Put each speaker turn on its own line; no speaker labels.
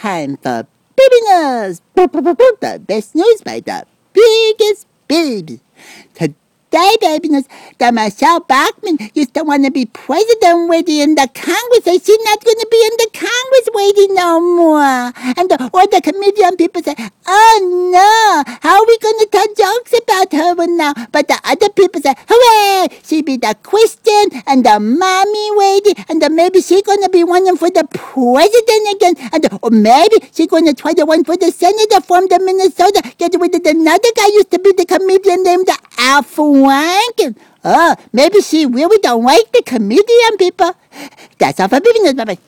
time for baby news. The best news by the biggest baby. Today, baby news, that Michele Bachmann used to want to be president waiting in the Congress. So she's not going to be in the Congress waiting no more. And the, all the comedian people say, oh no, how are we going to tell jokes about her now? But the other people say, hooray, she be the Christian and the mommy lady, and the, maybe she to be running for the president again. And the, or maybe she to try to run for the senator from the Minnesota. Get rid of another guy used to be the comedian named Al Franken. Oh, maybe she really don't like the comedian people. That's all for Baby News. Bye-bye.